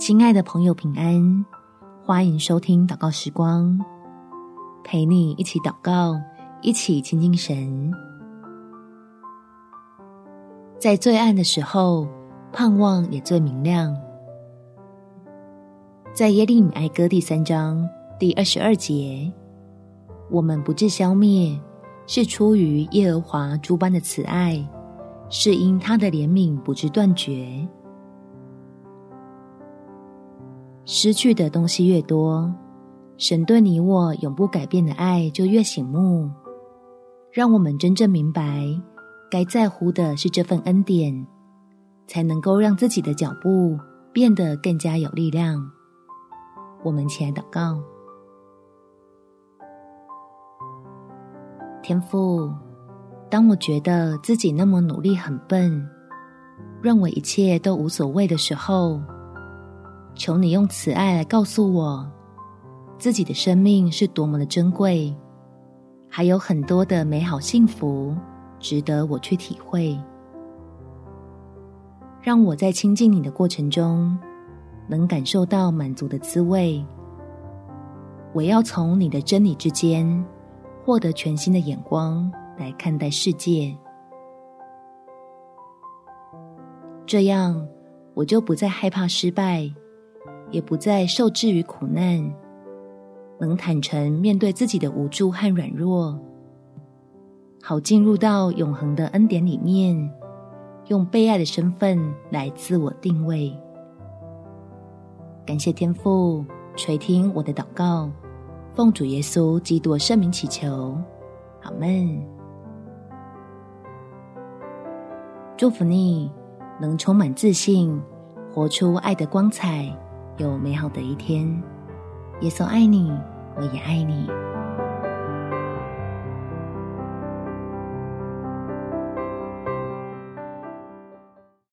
亲爱的朋友，平安！欢迎收听祷告时光，陪你一起祷告，一起亲近神。在最暗的时候，盼望也最明亮。在耶利米哀歌第三章第二十二节，我们不致消灭，是出于耶和华诸般的慈爱，是因他的怜悯不致断绝。失去的东西越多，神对你我永不改变的爱就越醒目。让我们真正明白，该在乎的是这份恩典，才能够让自己的脚步变得更加有力量。我们起来祷告，天父，当我觉得自己那么努力很笨，认为一切都无所谓的时候，求你用慈爱来告诉我，自己的生命是多么的珍贵，还有很多的美好幸福值得我去体会。让我在亲近你的过程中，能感受到满足的滋味。我要从你的真理之间，获得全新的眼光来看待世界，这样我就不再害怕失败。也不再受制于苦难，能坦诚面对自己的无助和软弱，好进入到永恒的恩典里面，用被爱的身份来自我定位。感谢天父垂听我的祷告，奉主耶稣基督圣名祈求，阿们。祝福你能充满自信，活出爱的光彩。有美好的一天，耶稣爱你，我也爱你。